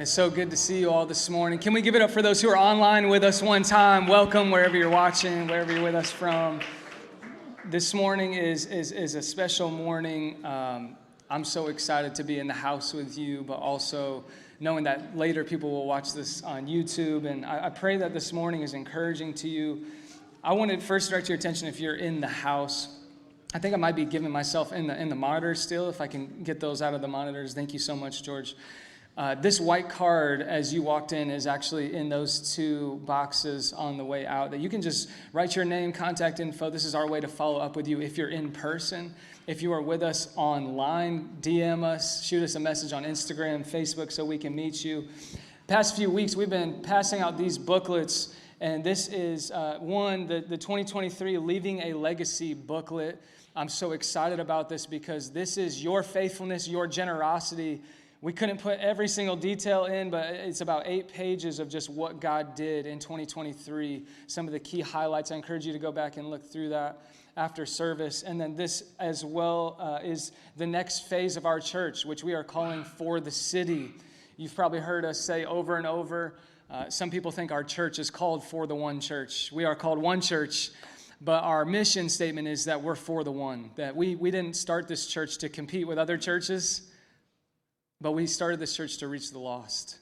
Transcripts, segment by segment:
It's so good to see you all this morning. Can we give it up for those who are online with us one time? Welcome wherever you're watching, wherever you're with us from. This morning is, is, is a special morning. Um, I'm so excited to be in the house with you, but also knowing that later people will watch this on YouTube. And I, I pray that this morning is encouraging to you. I want to first direct your attention if you're in the house. I think I might be giving myself in the in the monitors still. If I can get those out of the monitors, thank you so much, George. Uh, this white card, as you walked in, is actually in those two boxes on the way out. That you can just write your name, contact info. This is our way to follow up with you if you're in person. If you are with us online, DM us, shoot us a message on Instagram, Facebook, so we can meet you. Past few weeks, we've been passing out these booklets, and this is uh, one, the, the 2023 Leaving a Legacy booklet. I'm so excited about this because this is your faithfulness, your generosity we couldn't put every single detail in, but it's about eight pages of just what God did in 2023. Some of the key highlights. I encourage you to go back and look through that after service. And then this as well uh, is the next phase of our church, which we are calling For the City. You've probably heard us say over and over. Uh, some people think our church is called For the One Church. We are called One Church. But our mission statement is that we're for the one, that we, we didn't start this church to compete with other churches but we started this church to reach the lost.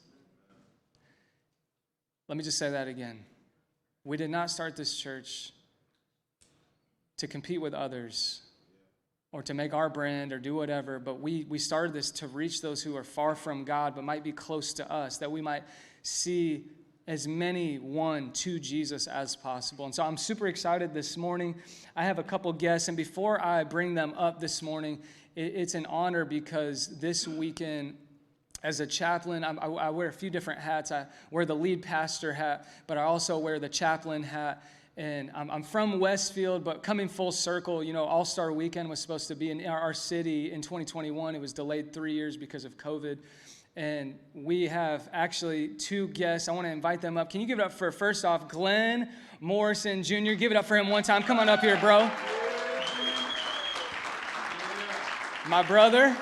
Let me just say that again. We did not start this church to compete with others or to make our brand or do whatever, but we, we started this to reach those who are far from God but might be close to us, that we might see as many won to Jesus as possible. And so I'm super excited this morning. I have a couple guests, and before I bring them up this morning, it's an honor because this weekend, as a chaplain, I, wear a few different hats. I wear the lead pastor hat, but I also wear the chaplain hat. And I'm from Westfield, but coming full circle, you know, All Star Weekend was supposed to be in our city in 2021. It was delayed three years because of COVID. And we have actually two guests. I want to invite them up. Can you give it up for, first off, Glen Morrison Jr.? Give it up for him one time. Come on up here, bro my brother.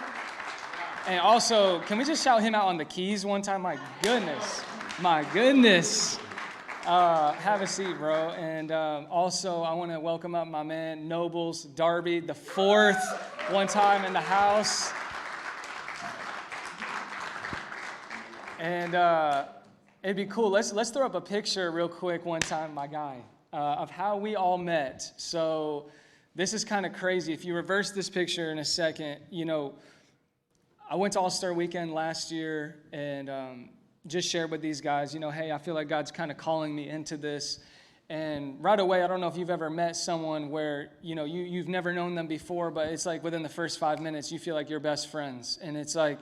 And also, can we just shout him out on the keys one time? My goodness. My goodness. Uh, have a seat, bro. And um, also, I want to welcome up my man, Nobles Darby, the fourth, one time in the house. And uh, it'd be cool. Let's, let's throw up a picture real quick one time, my guy, uh, of how we all met. So, this is kind of crazy. If you reverse this picture in a second, you know, I went to All Star Weekend last year and um, just shared with these guys, you know, hey, I feel like God's kind of calling me into this. And right away, I don't know if you've ever met someone where, you know, you, you've never known them before, but it's like within the first five minutes, you feel like you're best friends. And it's like,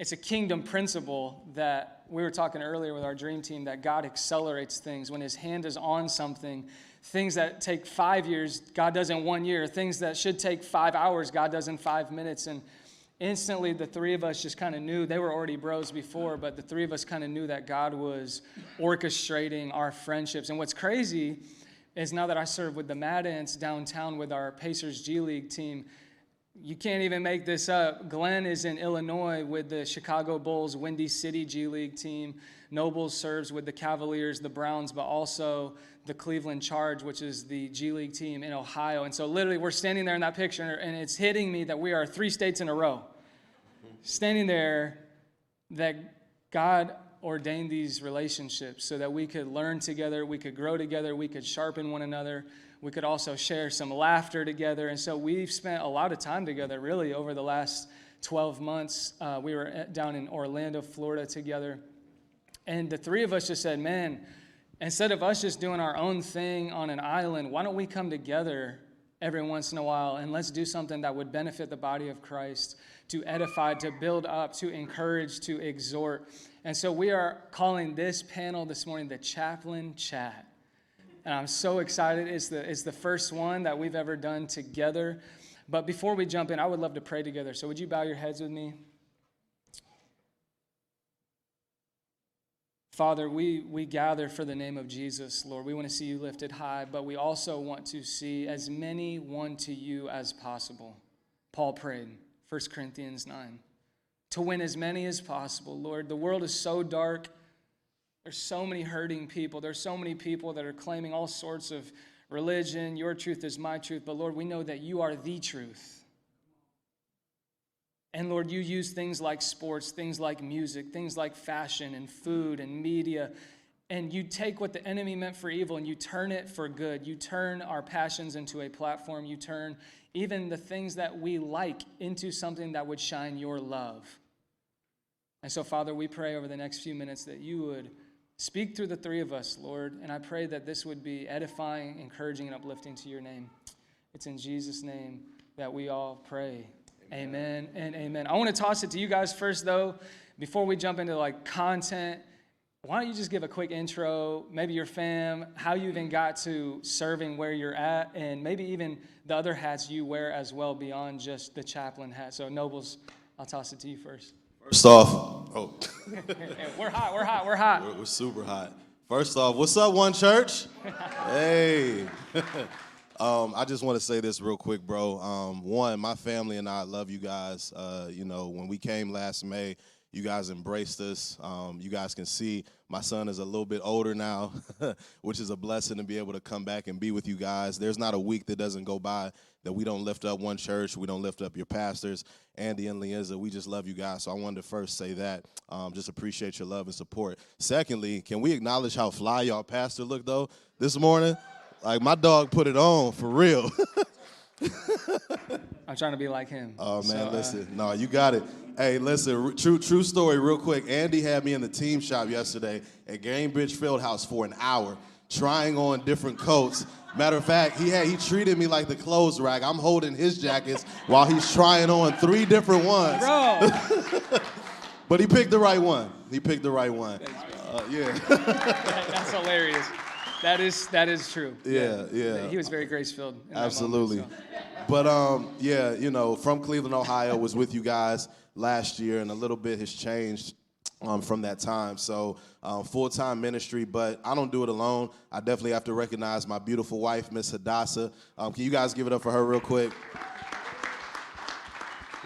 it's a kingdom principle that we were talking earlier with our dream team that God accelerates things. When his hand is on something, Things that take five years, God does in one year. Things that should take five hours, God does in five minutes. And instantly, the three of us just kind of knew they were already bros before, but the three of us kind of knew that God was orchestrating our friendships. And what's crazy is now that I serve with the Mad Ants downtown with our Pacers G League team, you can't even make this up. Glen is in Illinois with the Chicago Bulls Windy City G League team. Nobles serves with the Cavaliers, the Browns, but also the Cleveland Charge, which is the G League team in Ohio. And so, literally, we're standing there in that picture, and it's hitting me that we are three states in a row. Standing there, that God ordained these relationships so that we could learn together, we could grow together, we could sharpen one another, we could also share some laughter together. And so, we've spent a lot of time together, really, over the last 12 months. Uh, we were down in Orlando, Florida together. And the three of us just said, man, Instead of us just doing our own thing on an island, why don't we come together every once in a while and let's do something that would benefit the body of Christ to edify, to build up, to encourage, to exhort. And so we are calling this panel this morning the Chaplain Chat. And I'm so excited. It's the, it's the first won that we've ever done together. But before we jump in, I would love to pray together. So would you bow your heads with me? Father, we, we gather for the name of Jesus, Lord. We want to see you lifted high, but we also want to see as many one to you as possible. Paul prayed, 1 Corinthians 9. to win as many as possible. Lord, the world is so dark. There's so many hurting people. There's so many people that are claiming all sorts of religion. Your truth is my truth. But Lord, we know that you are the truth. And Lord, you use things like sports, things like music, things like fashion and food and media. And you take what the enemy meant for evil and you turn it for good. You turn our passions into a platform. You turn even the things that we like into something that would shine your love. And so, Father, we pray over the next few minutes that you would speak through the three of us, Lord. And I pray that this would be edifying, encouraging, and uplifting to your name. It's in Jesus' name that we all pray. Amen and amen. I want to toss it to you guys first, though, before we jump into like content. Why don't you just give a quick intro, maybe your fam, how you even got to serving where you're at, and maybe even the other hats you wear as well beyond just the chaplain hat. So, Nobles, I'll toss it to you first. First off, oh, we're hot, we're hot, we're hot. we're, we're super hot. First off, what's up, One Church? hey. Um, I just want to say this real quick, bro. Um, one, my family and I love you guys. Uh, you know, when we came last May, you guys embraced us. Um, you guys can see my son is a little bit older now, which is a blessing to be able to come back and be with you guys. There's not a week that doesn't go by that we don't lift up one church. We don't lift up your pastors, Andy and Lienza. We just love you guys. So I wanted to first say that. Um, just appreciate your love and support. Secondly, can we acknowledge how fly y'all pastor looked though this morning? Like my dog put it on for real. I'm trying to be like him. Oh man, So, uh, listen, no, you got it. Hey, listen, true true story, real quick. Andy had me in the team shop yesterday at Gainbridge Fieldhouse for an hour, trying on different coats. Matter of fact, he had he treated me like the clothes rack. I'm holding his jackets while he's trying on three different ones. bro, But he picked the right one. He picked the right one. Uh, yeah, that's hilarious. That is that is true. Yeah, yeah. He was very grace filled. absolutely. But um, yeah, you know, from Cleveland, Ohio, was with you guys last year, and a little bit has changed um, from that time. So um, full time ministry, but I don't do it alone. I definitely have to recognize my beautiful wife, Miss Hadassah. Um, can you guys give it up for her real quick?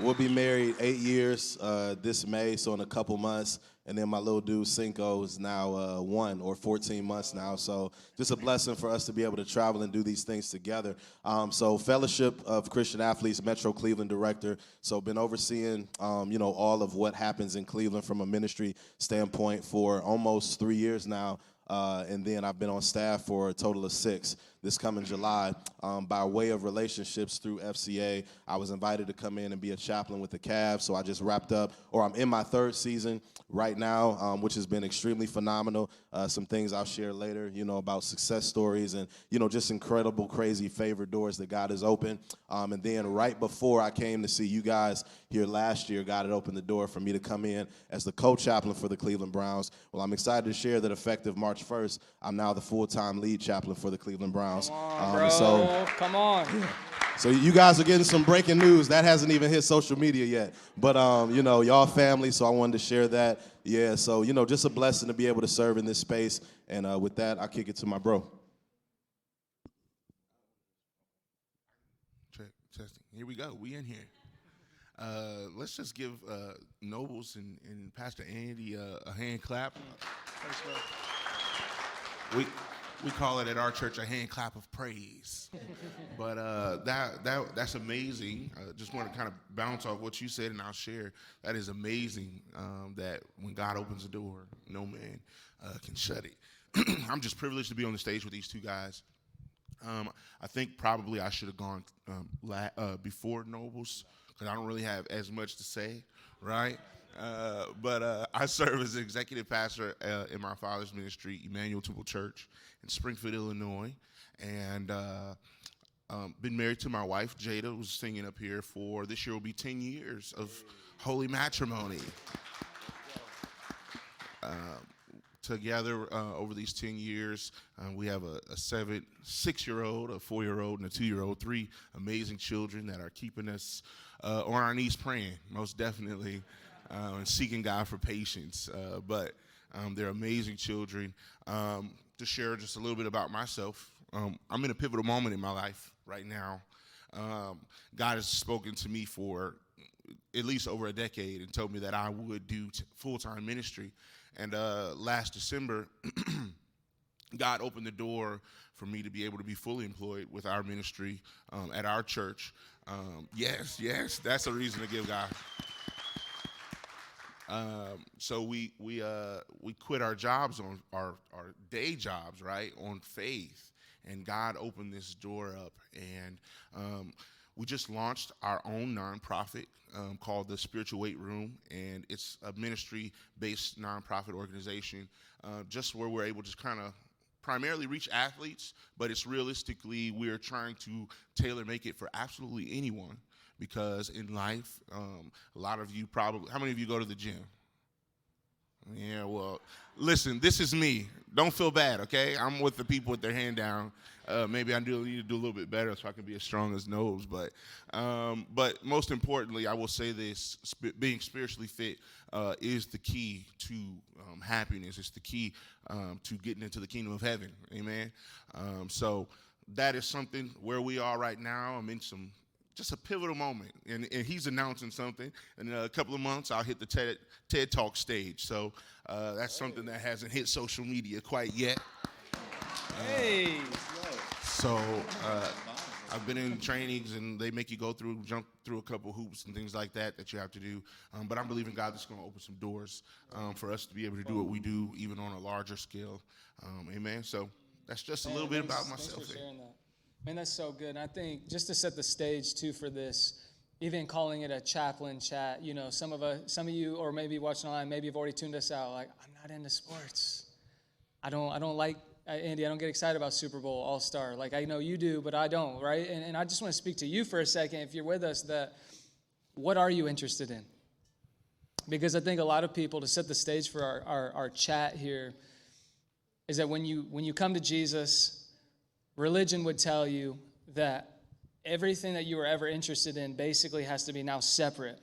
We'll be married eight years uh, this May, so in a couple months. And then my little dude Cinco is now uh, one or 14 months now. So just a blessing for us to be able to travel and do these things together. Um, so Fellowship of Christian Athletes, Metro Cleveland director. So been overseeing, um, you know, all of what happens in Cleveland from a ministry standpoint for almost three years now. Uh, and then I've been on staff for a total of six this coming July. Um, by way of relationships through FCA, I was invited to come in and be a chaplain with the Cavs. So I just wrapped up, or I'm in my third season right now, um, which has been extremely phenomenal. Uh, some things I'll share later, you know, about success stories and, you know, just incredible, crazy favor doors that God has opened. Um, and then right before I came to see you guys here last year, God had opened the door for me to come in as the co-chaplain for the Cleveland Browns. Well, I'm excited to share that effective March 1st, I'm now the full-time lead chaplain for the Cleveland Browns. Come on, Um, so, Come on. so you guys are getting some breaking news that hasn't even hit social media yet. But um, you know, y'all family, so I wanted to share that. Yeah, so you know, just a blessing to be able to serve in this space. And uh, with that, I kick it to my bro. Check, testing. Here we go. We in here. Uh, let's just give uh, Nobles and, and Pastor Andy uh, a hand clap. We we call it at our church a hand clap of praise. but uh, that that that's amazing. I just want to kind of bounce off what you said, and I'll share. That is amazing. Um, that when God opens a door, no man uh, can shut it. I'm just privileged to be on the stage with these two guys. Um, I think probably I should have gone um, la- uh, before Nobles because I don't really have as much to say, right? Uh, but uh, I serve as executive pastor uh, in my father's ministry, Emmanuel Temple Church in Springfield, Illinois, and uh, um, been married to my wife Jada, who's singing up here for this year will be 10 years of holy matrimony. together uh, over these 10 years. We have a, a seven, six year old, a four year old, and a two year old, three amazing children that are keeping us on our knees praying, most definitely, uh, and seeking God for patience. Uh, but um, they're amazing children. Um, to share just a little bit about myself, um, I'm in a pivotal moment in my life right now. Um, God has spoken to me for at least over a decade and told me that I would do t- full time ministry. And uh, last December, God opened the door for me to be able to be fully employed with our ministry um, at our church. Um, yes, yes, that's a reason to give God. Um, so we we uh, we quit our jobs on our our day jobs, right, on faith, and God opened this door up, and um, we just launched our own nonprofit um, called the Spiritual Weight Room, and it's a ministry-based nonprofit organization, uh, just where we're able to kind of primarily reach athletes, but it's realistically we're trying to tailor make it for absolutely anyone because in life, um, a lot of you probably, how many of you go to the gym? Yeah, well, listen, this is me. Don't feel bad, okay? I'm with the people with their hand down. Uh, maybe I do need to do a little bit better so I can be as strong as Nose. But, um, but most importantly, I will say this: sp- being spiritually fit uh, is the key to um, happiness. It's the key um, to getting into the kingdom of heaven. Amen. Um, so that is something where we are right now. I'm in some just a pivotal moment. And, and he's announcing something. In a couple of months, I'll hit the TED, TED Talk stage. So uh, that's something that hasn't hit social media quite yet. Hey. So uh, I've been in trainings, and they make you go through, jump through a couple hoops and things like that that you have to do. Um, but I'm believing God is going to open some doors um, for us to be able to do what we do, even on a larger scale. Um, amen. So that's just a little bit Thanks- about myself. Man, that's so good. And I think just to set the stage too for this, even calling it a chaplain chat, you know, some of us, some of you, or maybe watching online, maybe you've already tuned us out. Like, I'm not into sports. I don't, I don't like Andy. I don't get excited about Super Bowl All Star. Like I know you do, but I don't, right? And, and I just want to speak to you for a second, if you're with us, that what are you interested in? Because I think a lot of people, to set the stage for our, our, our chat here, is that when you when you come to Jesus, religion would tell you that everything that you were ever interested in basically has to be now separate.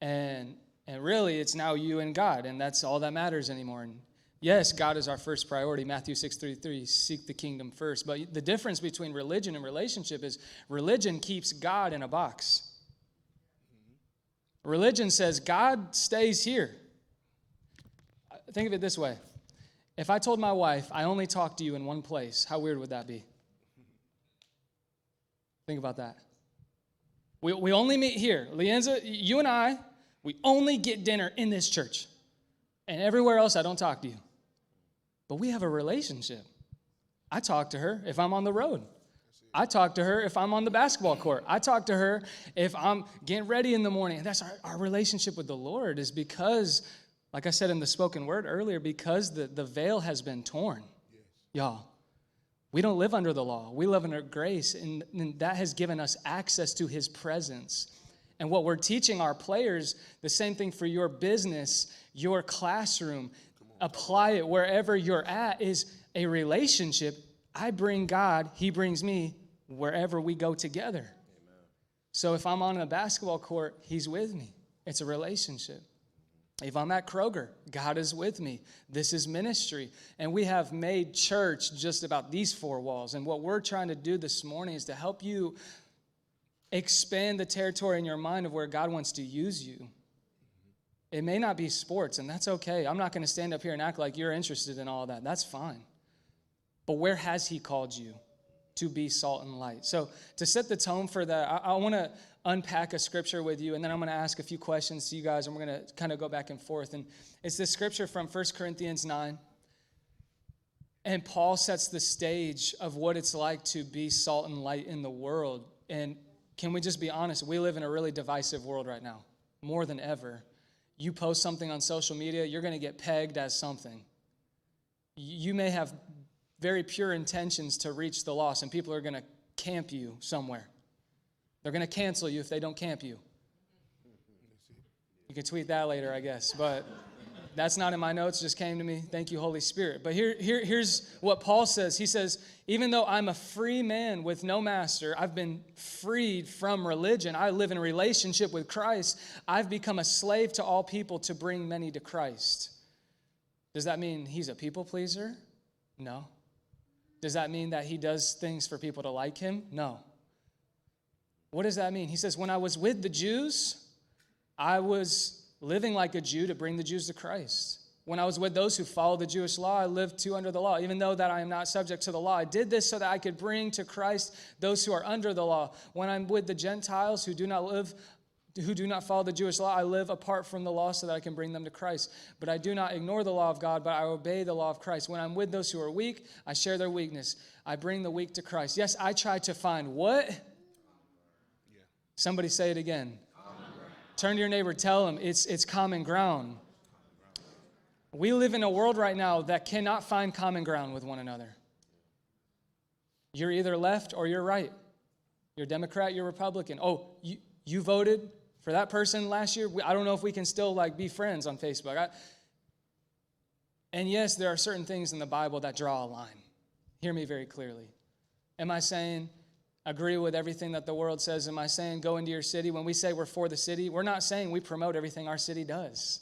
And and really it's now you and God, and that's all that matters anymore. And yes, God is our first priority. Matthew 6:33, seek the kingdom first. But the difference between religion and relationship is religion keeps God in a box. Religion says God stays here. Think of it this way. If I told my wife I only talk to you in one place, how weird would that be? Think about that. We, we only meet here. Lienza, you and I, we only get dinner in this church. And everywhere else, I don't talk to you. But we have a relationship. I talk to her if I'm on the road. I talk to her if I'm on the basketball court. I talk to her if I'm getting ready in the morning. And that's our, our relationship with the Lord is because, like I said in the spoken word earlier, because the, the veil has been torn. Y'all, we don't live under the law. We live under grace, and, and that has given us access to his presence. And what we're teaching our players, the same thing for your business, your classroom, apply it wherever you're at, is a relationship. I bring God, he brings me wherever we go together. So if I'm on a basketball court, he's with me. It's a relationship. If I'm at Kroger, God is with me. This is ministry. And we have made church just about these four walls. And what we're trying to do this morning is to help you expand the territory in your mind of where God wants to use you. It may not be sports, and that's okay. I'm not going to stand up here and act like you're interested in all that. That's fine. But where has He called you to be salt and light? So, to set the tone for that, I, I want to unpack a scripture with you, and then I'm going to ask a few questions to you guys, and we're going to kind of go back and forth. And it's this scripture from 1 Corinthians 9. And Paul sets the stage of what it's like to be salt and light in the world. And can we just be honest? We live in a really divisive world right now, more than ever. You post something on social media, you're going to get pegged as something. You may have very pure intentions to reach the lost, and people are going to camp you somewhere. They're going to cancel you if they don't camp you. You can tweet that later, I guess, but that's not in my notes, just came to me. Thank you, Holy Spirit. But here, here, here's what Paul says He says, Even though I'm a free man with no master, I've been freed from religion. I live in relationship with Christ. I've become a slave to all people to bring many to Christ. Does that mean he's a people pleaser? No. Does that mean that he does things for people to like him? No. What does that mean? He says, When I was with the Jews, I was living like a Jew to bring the Jews to Christ. When I was with those who follow the Jewish law, I lived too under the law. Even though that I am not subject to the law, I did this so that I could bring to Christ those who are under the law. When I'm with the Gentiles who do not live who do not follow the Jewish law, I live apart from the law so that I can bring them to Christ. But I do not ignore the law of God, but I obey the law of Christ. When I'm with those who are weak, I share their weakness. I bring the weak to Christ. Yes, I try to find what? Somebody say it again. Turn to your neighbor, tell him it's, it's common ground. We live in a world right now that cannot find common ground with one another. You're either left or you're right. You're Democrat, you're Republican. Oh, you, you voted for that person last year. I don't know if we can still like be friends on Facebook. I, and yes, there are certain things in the Bible that draw a line. Hear me very clearly. Am I saying agree with everything that the world says? Am I saying go into your city? When we say we're for the city, we're not saying we promote everything our city does.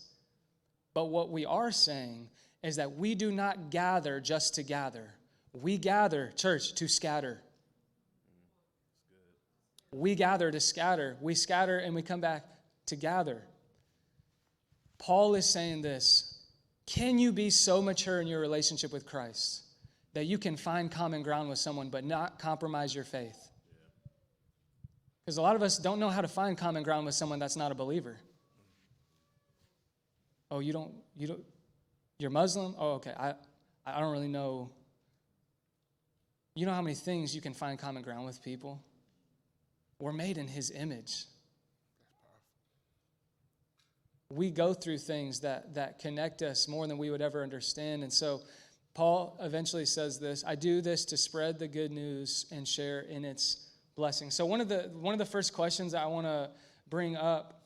But what we are saying is that we do not gather just to gather. We gather, church, to scatter. We gather to scatter. We scatter and we come back to gather. Paul is saying this Can you be so mature in your relationship with Christ that you can find common ground with someone but not compromise your faith? Because a lot of us don't know how to find common ground with someone that's not a believer. Oh, you don't, you don't, you're Muslim? Oh, okay. I, I don't really know. You know how many things you can find common ground with people? We're made in his image. We go through things that, that connect us more than we would ever understand. And so Paul eventually says this I do this to spread the good news and share in its blessing. So one of the one of the first questions I want to bring up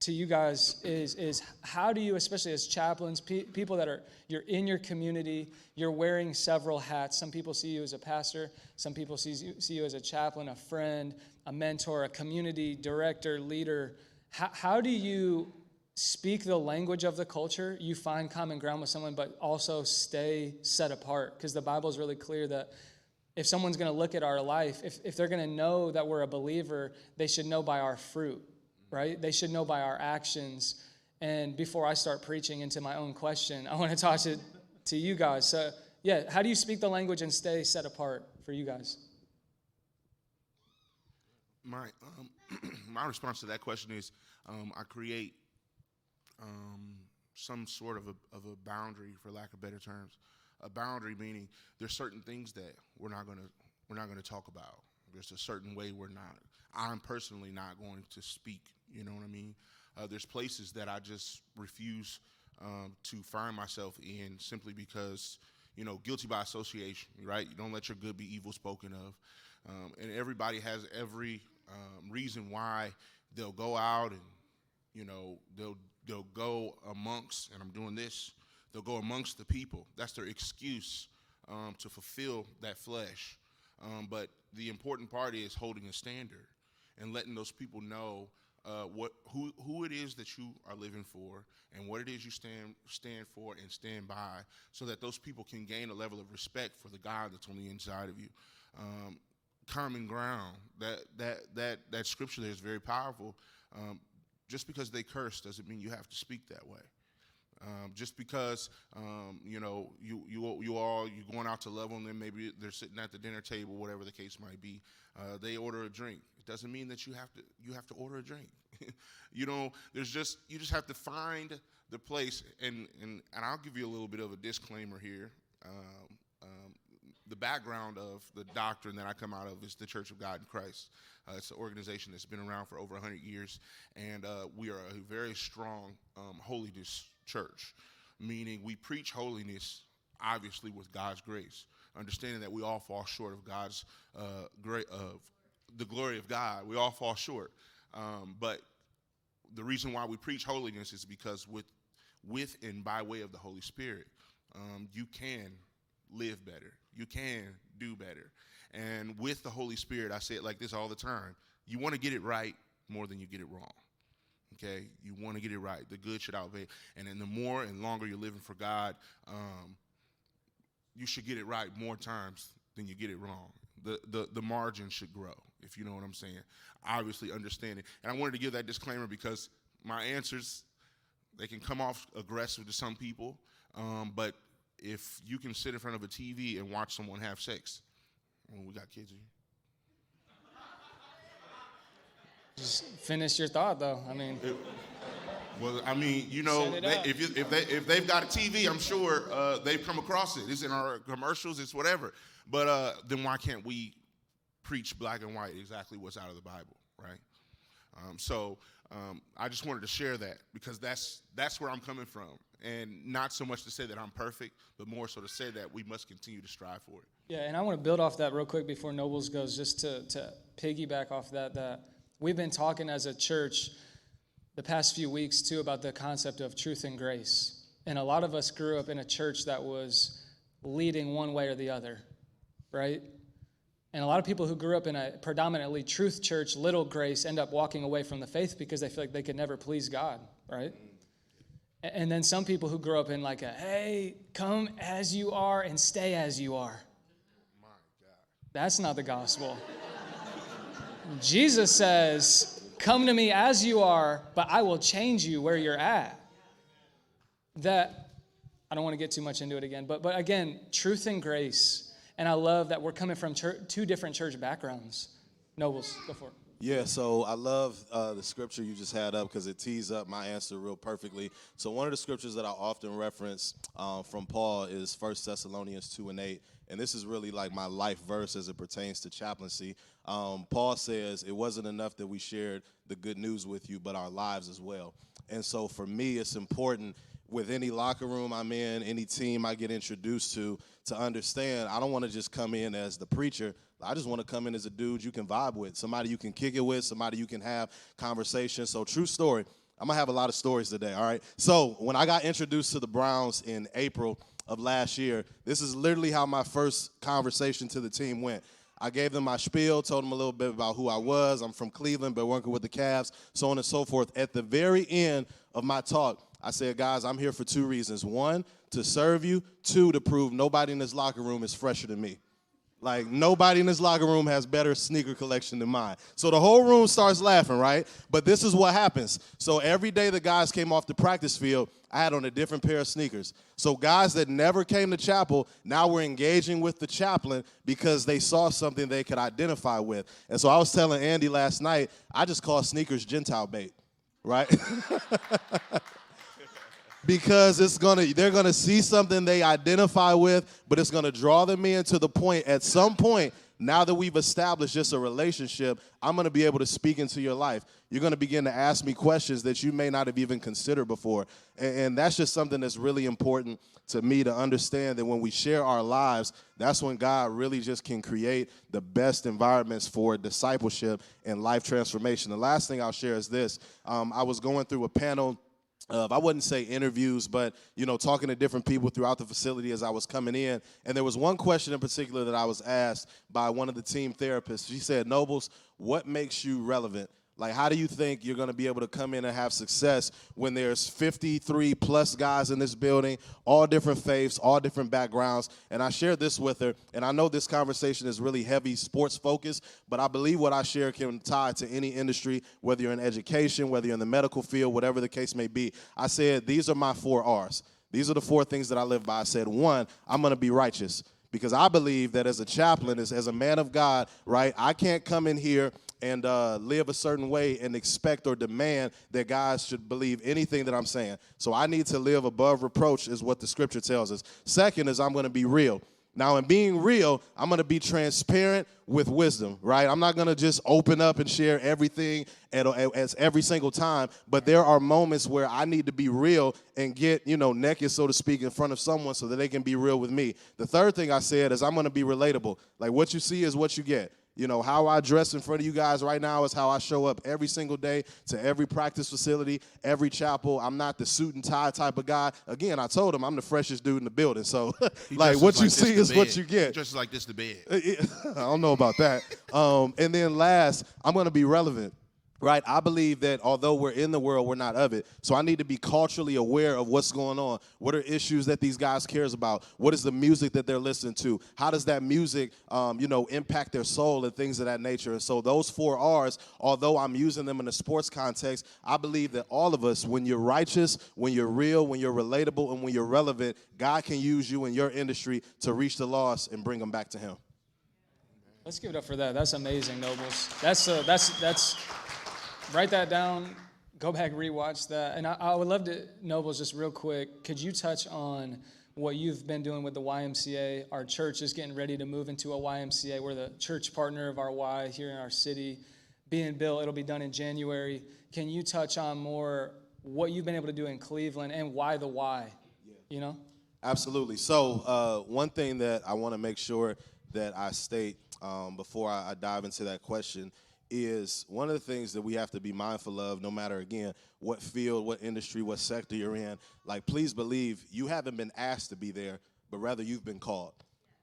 to you guys is is how do you especially as chaplains pe- people that are you're in your community you're wearing several hats some people see you as a pastor some people see you, see you as a chaplain a friend a mentor a community director leader how, how do you speak the language of the culture you find common ground with someone but also stay set apart because the bible is really clear that if someone's going to look at our life if, if they're going to know that we're a believer they should know by our fruit right? They should know by our actions. And before I start preaching into my own question, I want to toss it to you guys. So, yeah, how do you speak the language and stay set apart for you guys? My um, my response to that question is um, I create um, some sort of a, of a boundary, for lack of better terms. A boundary meaning there's certain things that we're not gonna we're not gonna talk about. There's a certain way we're not. I'm personally not going to speak. You know what I mean? Uh, there's places that I just refuse um, to find myself in simply because you know guilty by association. Right? You don't let your good be evil spoken of. Um, and everybody has every um, reason why they'll go out and you know they'll they'll go amongst and I'm doing this they'll go amongst the people that's their excuse um, to fulfill that flesh um, but the important part is holding a standard and letting those people know uh, what who who it is that you are living for and what it is you stand stand for and stand by so that those people can gain a level of respect for the God that's on the inside of you um, common ground. That that that that scripture there is very powerful. Um, just because they curse doesn't mean you have to speak that way. Um, just because um, you know you you you all you going out to love on them, maybe they're sitting at the dinner table, whatever the case might be. Uh, they order a drink. It doesn't mean that you have to you have to order a drink. you know, there's just you just have to find the place. And and and I'll give you a little bit of a disclaimer here. Um, um, the background of the doctrine that I come out of is the Church of God in Christ. Uh, it's an organization that's been around for over 100 years, and uh, we are a very strong um, holiness church, meaning we preach holiness, obviously, with God's grace, understanding that we all fall short of God's uh, great of the glory of God. We all fall short, um, but the reason why we preach holiness is because with with and by way of the Holy Spirit, um, you can live better. You can do better. And with the Holy Spirit, I say it like this all the time you want to get it right more than you get it wrong. Okay? You want to get it right. The good should outweigh. And then the more and longer you're living for God, um, you should get it right more times than you get it wrong. The, the, the margin should grow, if you know what I'm saying. Obviously, understanding. And I wanted to give that disclaimer because my answers they can come off aggressive to some people, um, but if you can sit in front of a TV and watch someone have sex, well, we got kids here. Just finish your thought, though. I mean, Well, I mean, you know, they, if you, if they if they've got a TV, I'm sure uh, they've come across it. It's in our commercials. It's whatever. But uh, then why can't we preach black and white exactly what's out of the Bible, right? Um, so um, I just wanted to share that because that's that's where I'm coming from, and not so much to say that I'm perfect, but more so to say that we must continue to strive for it. Yeah, and I want to build off that real quick before Nobles goes, just to, to piggyback off that. That we've been talking as a church the past few weeks too about the concept of truth and grace, and a lot of us grew up in a church that was leading one way or the other, right? And a lot of people who grew up in a predominantly truth church, little grace, end up walking away from the faith because they feel like they could never please God, right? And then some people who grow up in like a, hey, come as you are and stay as you are. That's not the gospel. Jesus says, Come to me as you are, but I will change you where you're at. That, I don't want to get too much into it again, but, but again, truth and grace. And I love that we're coming from chur two different church backgrounds. Nobles, go for it. Yeah, so I love uh, the scripture you just had up because it tees up my answer real perfectly. So one of the scriptures that I often reference um, from Paul is 1 Thessalonians 2 and 8. And this is really like my life verse as it pertains to chaplaincy. Um, Paul says, It wasn't enough that we shared the good news with you, but our lives as well. And so for me, it's important with any locker room I'm in, any team I get introduced to, to understand I don't want to just come in as the preacher. I just want to come in as a dude you can vibe with, somebody you can kick it with, somebody you can have conversation. So, true story. I'm gonna have a lot of stories today, all right? So, when I got introduced to the Browns in April of last year, this is literally how my first conversation to the team went. I gave them my spiel, told them a little bit about who I was. I'm from Cleveland, but working with the Cavs, so on and so forth. At the very end of my talk, I said, guys, I'm here for two reasons. One, to serve you. Two, to prove nobody in this locker room is fresher than me. Like nobody in this locker room has better sneaker collection than mine. So the whole room starts laughing, right? But this is what happens. So every day the guys came off the practice field, I had on a different pair of sneakers. So guys that never came to chapel now were engaging with the chaplain because they saw something they could identify with. And so I was telling Andy last night, I just call sneakers Gentile bait, right? because it's gonna they're gonna see something they identify with but it's gonna draw them in to the point at some point now that we've established just a relationship i'm gonna be able to speak into your life. You're gonna begin to ask me questions that you may not have even considered before. And, and that's just something that's really important to me to understand that when we share our lives that's when god really just can create the best environments for discipleship and life transformation. The last thing i'll share is this. Um, i was going through a panel of I wouldn't say interviews, but you know, talking to different people throughout the facility as I was coming in. And there was one question in particular that I was asked by one of the team therapists. She said, Nobles, what makes you relevant? Like, how do you think you're going to be able to come in and have success when there's 53 plus guys in this building, all different faiths, all different backgrounds? And I shared this with her, and I know this conversation is really heavy sports focused, but I believe what I share can tie to any industry, whether you're in education, whether you're in the medical field, whatever the case may be. I said, these are my four R's. These are the four things that I live by. I said, one, I'm going to be righteous because I believe that as a chaplain, as, as a man of God, right, I can't come in here and uh, live a certain way and expect or demand that guys should believe anything that I'm saying. So I need to live above reproach, is what the scripture tells us. Second is I'm going to be real. Now, in being real, I'm going to be transparent with wisdom, right? I'm not going to just open up and share everything at, at, every single time, but there are moments where I need to be real and get, you know, naked, so to speak, in front of someone so that they can be real with me. The third thing I said is I'm going to be relatable. Like what you see is what you get. You know, how I dress in front of you guys right now is how I show up every single day to every practice facility, every chapel. I'm not the suit and tie type of guy. Again, I told him I'm the freshest dude in the building. So, like, what you see is what you get. dresses like this to bed. I don't know about that. Um, and then last, I'm going to be relevant. Right? I believe that although we're in the world, we're not of it. So I need to be culturally aware of what's going on. What are issues that these guys cares about? What is the music that they're listening to? How does that music, um, you know, impact their soul and things of that nature? And so those four R's, although I'm using them in a sports context, I believe that all of us, when you're righteous, when you're real, when you're relatable, and when you're relevant, God can use you in your industry to reach the lost and bring them back to Him. Let's give it up for that. That's amazing, Nobles. That's uh, that's that's. Write that down. Go back, rewatch that. And I, I would love to, Nobles, just real quick. Could you touch on what you've been doing with the YMCA? Our church is getting ready to move into a YMCA. We're the church partner of our Y here in our city. Being built, it'll be done in January. Can you touch on more what you've been able to do in Cleveland and why the Y? You know? Absolutely. So, uh, one thing that I want to make sure that I state um, before I, I dive into that question is one of the things that we have to be mindful of, no matter again what field, what industry, what sector you're in. Like, please believe you haven't been asked to be there, but rather you've been called.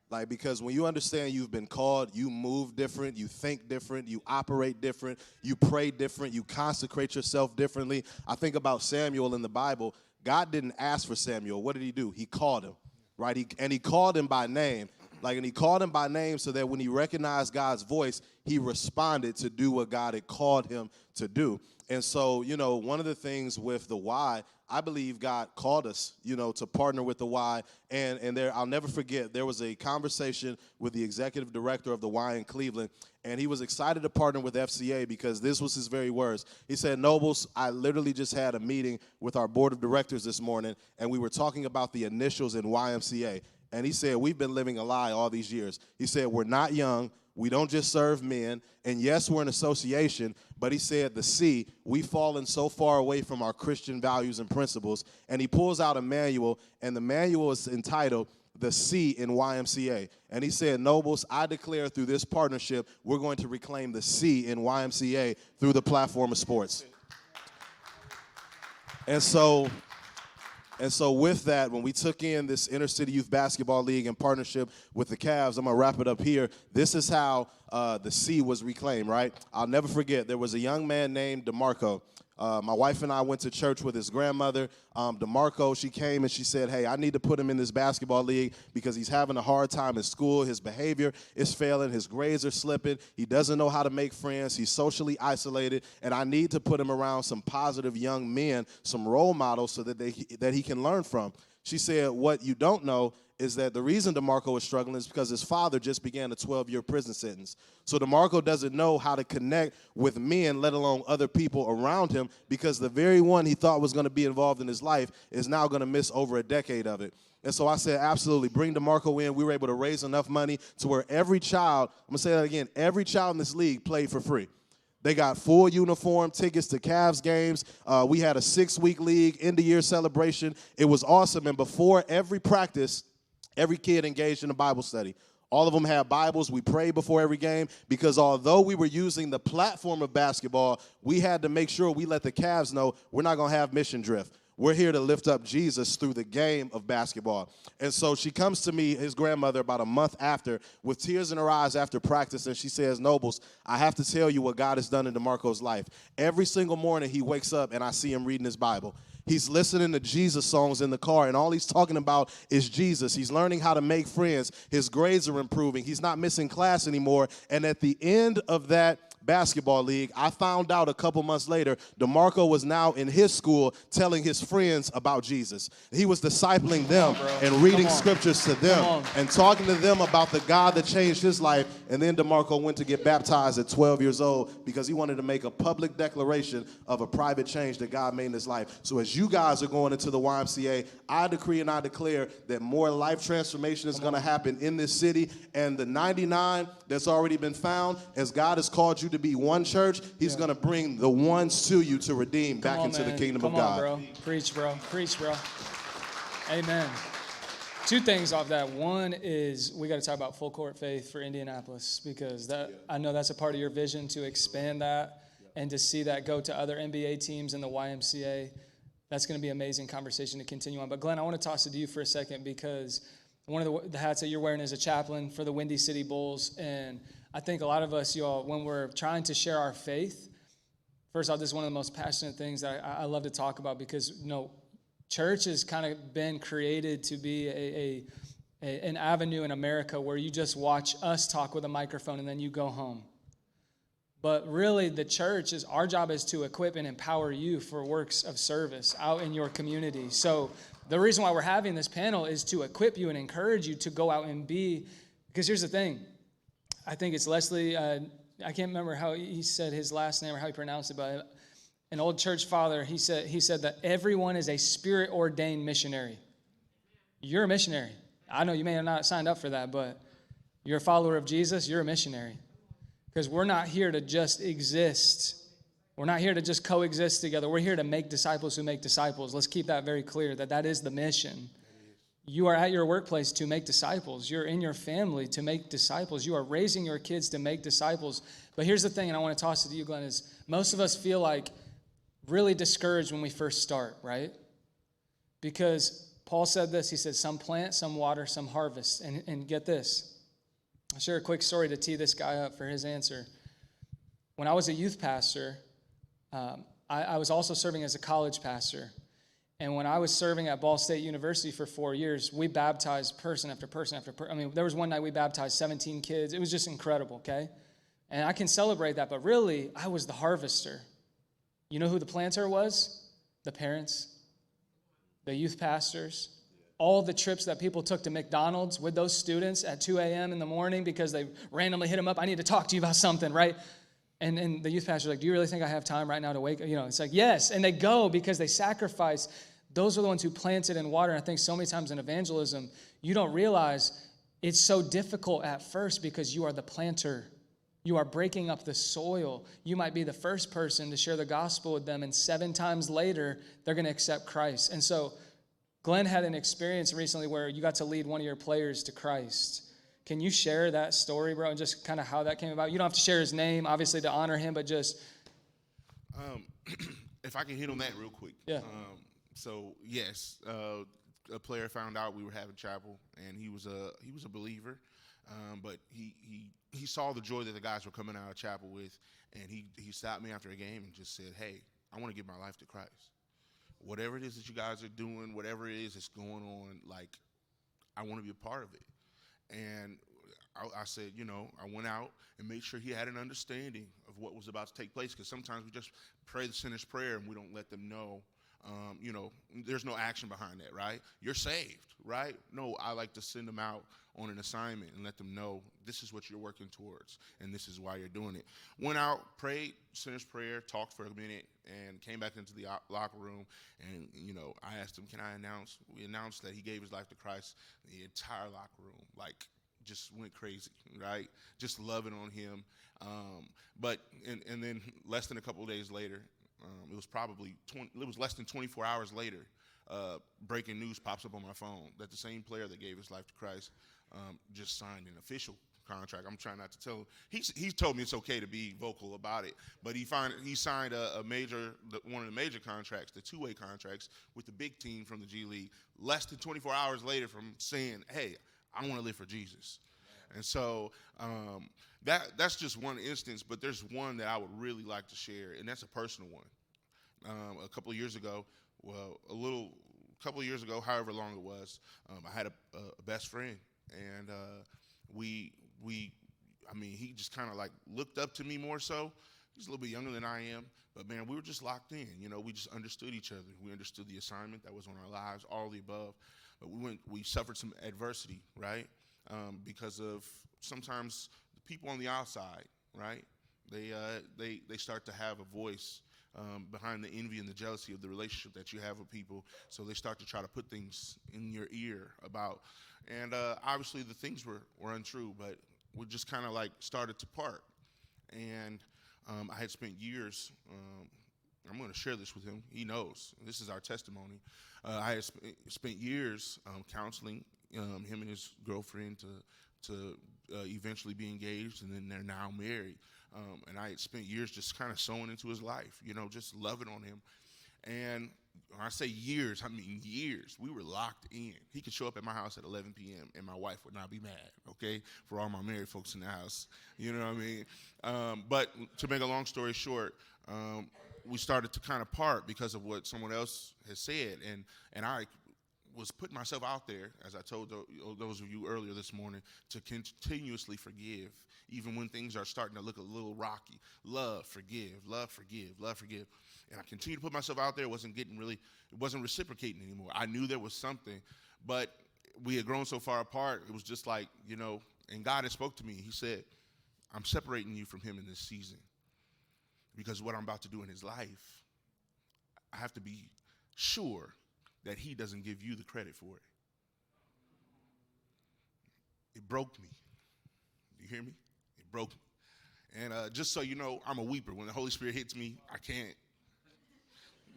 Like, because when you understand you've been called, you move different, you think different, you operate different, you pray different, you consecrate yourself differently. I think about Samuel in the Bible. God didn't ask for Samuel. What did he do? He called him, right? He, and he called him by name. Like, and he called him by name so that when he recognized God's voice, he responded to do what God had called him to do. And so, you know, one of the things with the Y, I believe God called us, you know, to partner with the Y. And and there, I'll never forget, there was a conversation with the executive director of the Y in Cleveland, and he was excited to partner with FCA because this was his very words. He said, Nobles, I literally just had a meeting with our board of directors this morning, and we were talking about the initials in YMCA. And he said, We've been living a lie all these years. He said, We're not young. We don't just serve men. And yes, we're an association, but he said, the C, we've fallen so far away from our Christian values and principles. And he pulls out a manual, and the manual is entitled, the C in YMCA. And he said, Nobles, I declare through this partnership, we're going to reclaim the C in YMCA through the platform of sports. And so and so, with that, when we took in this inner city youth basketball league in partnership with the Cavs, I'm gonna wrap it up here. This is how uh, the C was reclaimed, right? I'll never forget. There was a young man named Demarco. Uh, my wife and I went to church with his grandmother, um, DeMarco. She came and she said, Hey, I need to put him in this basketball league because he's having a hard time in school. His behavior is failing. His grades are slipping. He doesn't know how to make friends. He's socially isolated. And I need to put him around some positive young men, some role models so that, they, that he can learn from. She said, What you don't know is that the reason DeMarco is struggling is because his father just began a 12 year prison sentence. So DeMarco doesn't know how to connect with men, let alone other people around him, because the very one he thought was going to be involved in his life is now going to miss over a decade of it. And so I said, absolutely, bring DeMarco in. We were able to raise enough money to where every child, I'm going to say that again, every child in this league played for free. They got full uniform tickets to Cavs games. Uh, we had a six week league, end of year celebration. It was awesome. And before every practice, Every kid engaged in a Bible study. All of them had Bibles. We prayed before every game because although we were using the platform of basketball, we had to make sure we let the Cavs know we're not going to have mission drift. We're here to lift up Jesus through the game of basketball. And so she comes to me, his grandmother, about a month after, with tears in her eyes after practice, and she says, Nobles, I have to tell you what God has done in DeMarco's life. Every single morning he wakes up and I see him reading his Bible. He's listening to Jesus songs in the car, and all he's talking about is Jesus. He's learning how to make friends. His grades are improving. He's not missing class anymore. And at the end of that basketball league, I found out a couple months later, DeMarco was now in his school telling his friends about Jesus. He was discipling them on, and reading scriptures to them and talking to them about the God that changed his life. And then DeMarco went to get baptized at 12 years old because he wanted to make a public declaration of a private change that God made in his life. So as you guys are going into the YMCA, I decree and I declare that more life transformation is going to happen in this city. And the 99 that's already been found, as God has called you to to be one church, he's yeah. going to bring the ones to you to redeem Come back on, into man. the kingdom Come of God. On, bro. Preach, bro. Preach, bro. Amen. Two things off that. One is we got to talk about full court faith for Indianapolis because that yeah. I know that's a part of your vision to expand that yeah. and to see that go to other NBA teams in the YMCA. That's going to be an amazing conversation to continue on. But Glen, I want to toss it to you for a second because one of the, the hats that you're wearing is a chaplain for the Windy City Bulls and – I think a lot of us, y'all, when we're trying to share our faith, first off, this is one of the most passionate things that I, I love to talk about because you know, church has kind of been created to be a, a, a an avenue in America where you just watch us talk with a microphone and then you go home. But really, the church is our job is to equip and empower you for works of service out in your community. So, the reason why we're having this panel is to equip you and encourage you to go out and be. Because here's the thing I think it's Leslie, uh, I can't remember how he said his last name or how he pronounced it, but an old church father, he said, he said that everyone is a spirit ordained missionary. You're a missionary. I know you may have not signed up for that, but you're a follower of Jesus, you're a missionary. Because we're not here to just exist. We're not here to just coexist together. We're here to make disciples who make disciples. Let's keep that very clear that that is the mission. You are at your workplace to make disciples. You're in your family to make disciples. You are raising your kids to make disciples. But here's the thing, and I want to toss it to you, Glen, is most of us feel like really discouraged when we first start, right? Because Paul said this. He said, some plant, some water, some harvest. And, and get this I'll share a quick story to tee this guy up for his answer. When I was a youth pastor, um, I, I, was also serving as a college pastor. And when I was serving at Ball State University for four years, we baptized person after person after person. I mean, there was one night we baptized 17 kids. It was just incredible, okay? And I can celebrate that, but really, I was the harvester. You know who the planter was? The parents, the youth pastors, all the trips that people took to McDonald's with those students at 2 a.m. in the morning because they randomly hit them up. I need to talk to you about something, right? And, and the youth pastor's like, Do you really think I have time right now to wake? Up? You know, it's like, Yes. And they go because they sacrifice. Those are the ones who planted in water. And I think so many times in evangelism, you don't realize it's so difficult at first because you are the planter. You are breaking up the soil. You might be the first person to share the gospel with them, and seven times later, they're going to accept Christ. And so, Glen had an experience recently where you got to lead one of your players to Christ. Can you share that story, bro, and just kind of how that came about? You don't have to share his name, obviously, to honor him, but just. Um, if I can hit on that real quick. Yeah. Um, so yes, uh, a player found out we were having chapel, and he was a he was a believer, um, but he he he saw the joy that the guys were coming out of chapel with, and he he stopped me after a game and just said, "Hey, I want to give my life to Christ." whatever it is that you guys are doing, whatever it is that's going on, like, I want to be a part of it. And I, I, said, you know, I went out and made sure he had an understanding of what was about to take place because sometimes we just pray the sinner's prayer and we don't let them know um, you know, there's no action behind that, right? You're saved, right? No, I like to send them out on an assignment and let them know this is what you're working towards and this is why you're doing it. Went out, prayed, sinner's prayer, talked for a minute, and came back into the locker room. And, you know, I asked him, Can I announce? We announced that he gave his life to Christ. The entire locker room, like, just went crazy, right? Just loving on him. Um, but, and, and then less than a couple days later, um, it was probably 20, it was less than 24 hours later. Uh, breaking news pops up on my phone that the same player that gave his life to Christ um, just signed an official contract. I'm trying not to tell him. He's, he's told me it's okay to be vocal about it, but he find, he signed a, a major one of the major contracts, the two way contracts with the big team from the G League, less than 24 hours later from saying, "Hey, I want to live for Jesus." And so um, that that's just one instance, but there's one that I would really like to share, and that's a personal one. Um, a couple years ago, well, a little, couple years ago, however long it was, um, I had a, a, best friend, and uh, we we, I mean, he just kind of like looked up to me more so. He's a little bit younger than I am, but man, we were just locked in. You know, we just understood each other. We understood the assignment that was on our lives, all the above. But we went, we suffered some adversity, right? um, because of sometimes the people on the outside, right? They, uh, they, they start to have a voice um, behind the envy and the jealousy of the relationship that you have with people. So they start to try to put things in your ear about. And uh, obviously the things were, were untrue, but we just kind of like started to part. And um, I had spent years, um, I'm going to share this with him. He knows. This is our testimony. Uh, I had sp- spent years um, counseling um, him and his girlfriend to to uh, eventually be engaged, and then they're now married. Um, and I had spent years just kind of sowing into his life, you know, just loving on him. And when I say years, I mean years. We were locked in. He could show up at my house at 11 p.m. and my wife would not be mad. Okay, for all my married folks in the house, you know what I mean. Um, but to make a long story short, um, we started to kind of part because of what someone else has said, and and I was putting myself out there, as I told oh, those of you earlier this morning, to continuously forgive, even when things are starting to look a little rocky. Love, forgive, love, forgive, love, forgive. And I continued to put myself out there. Wasn't getting really, it wasn't reciprocating anymore. I knew there was something, but we had grown so far apart. It was just like, you know, and God had spoke to me. He said, I'm separating you from him in this season because what I'm about to do in his life, I have to be sure that he doesn't give you the credit for it. It broke me. You hear me? It broke me. And uh, just so you know, I'm a weeper. When the Holy Spirit hits me, I can't.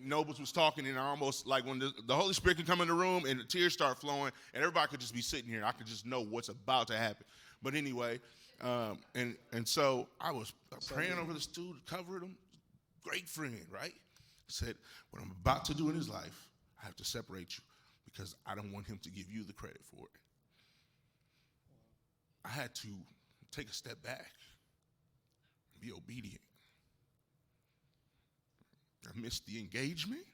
Nobles was talking, and I almost like when the, the Holy Spirit can come in the room and the tears start flowing, and everybody could just be sitting here. I could just know what's about to happen. But anyway, um, and and so I was praying over the student, covering him. Great friend, right? Said, what I'm about to do in his life, I have to separate you because I don't want him to give you the credit for it. I had to take a step back be obedient. I missed the engagement.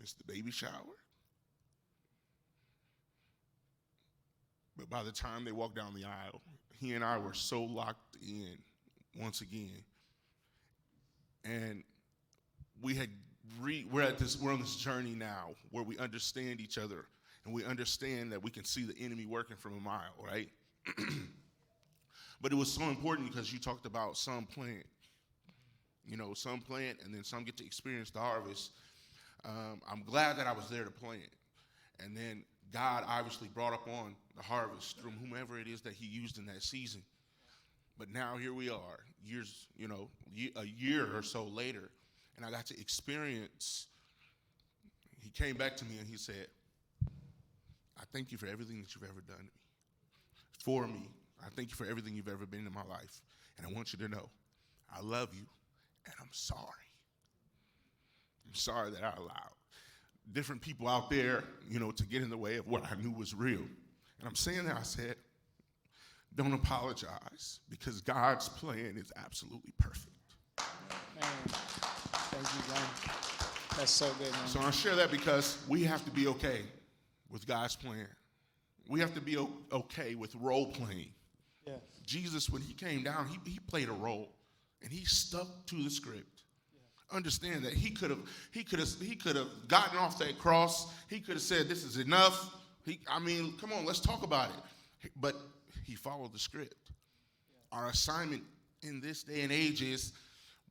Missed the baby shower. But by the time they walked down the aisle, he and I were so locked in once again. And we had re, we're at this we're on this journey now where we understand each other and we understand that we can see the enemy working from a mile, right? but it was so important because you talked about some plant. You know, some plant and then some get to experience the harvest. Um, I'm glad that I was there to plant. And then God obviously brought up on the harvest through whomever it is that He used in that season. But now here we are, years, you know, a year or so later, and I got to experience. He came back to me and he said, I thank you for everything that you've ever done to me. For me, I thank you for everything you've ever been in my life. And I want you to know, I love you and I'm sorry. I'm sorry that I allowed different people out there, you know, to get in the way of what I knew was real. And I'm saying that I said, don't apologize because God's plan is absolutely perfect. Man, That's so good, man. So I share that because we have to be okay with God's plan. We have to be okay with role playing. Yeah. Jesus, when he came down, he, he played a role and he stuck to the script. Understand that he could have he could have he could have gotten off that cross. He could have said, "This is enough." He, I mean, come on, let's talk about it. But he followed the script. Our assignment in this day and age is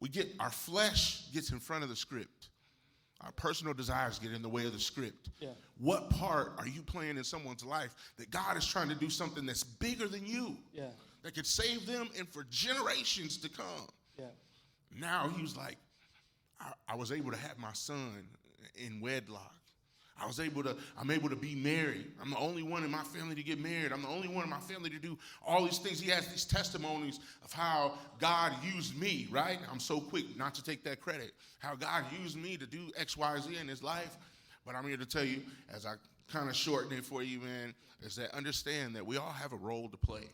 we get our flesh gets in front of the script. Our personal desires get in the way of the script. Yeah. What part are you playing in someone's life that God is trying to do something that's bigger than you? Yeah. That could save them and for generations to come. Yeah. Now he was like, I, I was able to have my son in wedlock. I was able to, I'm able to be married. I'm the only one in my family to get married. I'm the only one in my family to do all these things. He has these testimonies of how God used me, right? I'm so quick not to take that credit. How God used me to do X, Y, Z in his life. But I'm here to tell you, as I kind of shorten it for you, man, is that understand that we all have a role to play.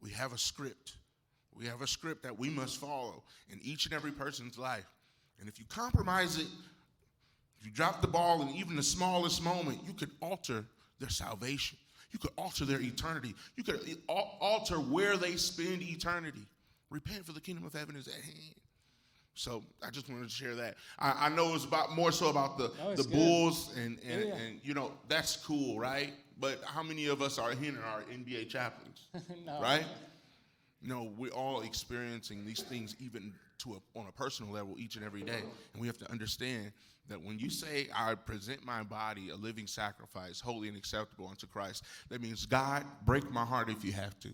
We have a script. We have a script that we must follow in each and every person's life. And if you compromise it, if you drop the ball in even the smallest moment, you could alter their salvation. You could alter their eternity. You could alter where they spend eternity. Repent for the kingdom of heaven is at hand. So I just wanted to share that. I, I know it's about more so about the, oh, No, the good. Bulls and, and, Yeah, and you know that's cool, right? But how many of us are here and are NBA chaplains, No. right? No, we're all experiencing these things even to a, on a personal level each and every day, and we have to understand that when you say, "I present my body a living sacrifice, holy and acceptable unto Christ," that means God, break my heart if you have to.